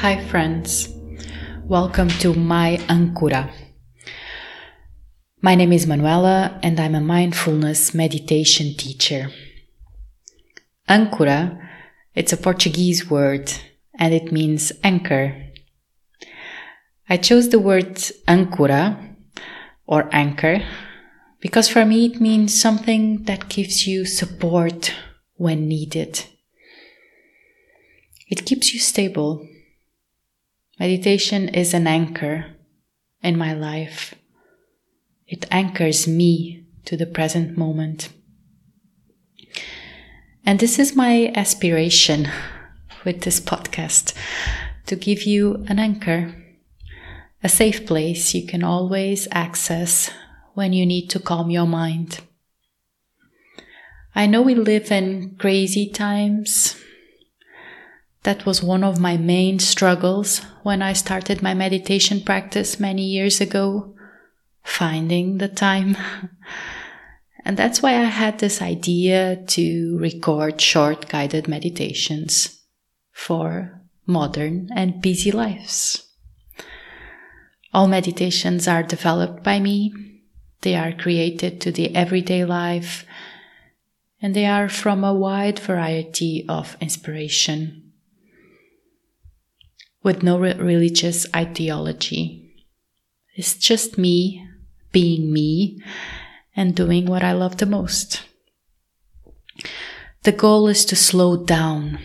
Hi, friends. Welcome to my Ankura. My name is Manuela, and I'm a mindfulness meditation teacher. Ankura, it's a Portuguese word, and it means anchor. I chose the word Ankura or anchor because for me it means something that gives you support when needed. It keeps you stable Meditation is an anchor in my life. It anchors me to the present moment. And this is my aspiration with this podcast to give you an anchor, a safe place you can always access when you need to calm your mind. I know we live in crazy times that was one of my main struggles when I started my meditation practice many years ago, finding the time. and that's why I had this idea to record short guided meditations for modern and busy lives. All meditations are developed by me. They are created to the everyday life and they are from a wide variety of inspiration with no re- religious ideology. It's just me being me and doing what I love the most. The goal is to slow down,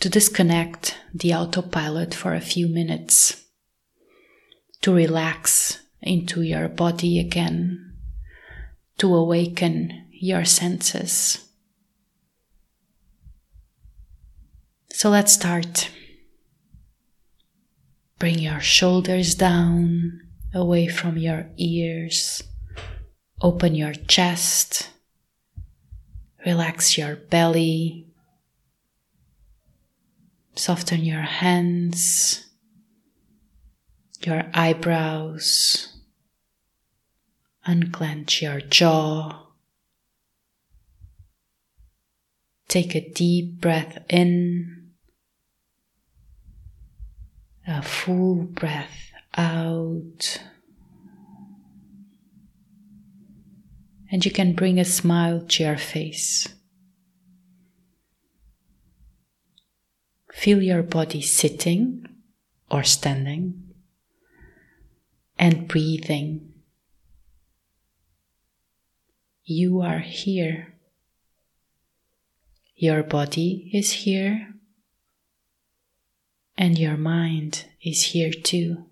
to disconnect the autopilot for a few minutes, to relax into your body again, to awaken your senses. So let's start. Bring your shoulders down, away from your ears. Open your chest. Relax your belly. Soften your hands, your eyebrows. Unclench your jaw. Take a deep breath in a full breath out. And you can bring a smile to your face. Feel your body sitting or standing and breathing. You are here. Your body is here and your mind is here too.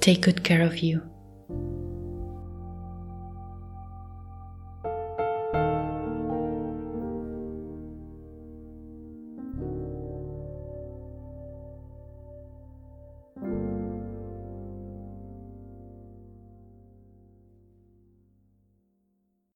Take good care of you.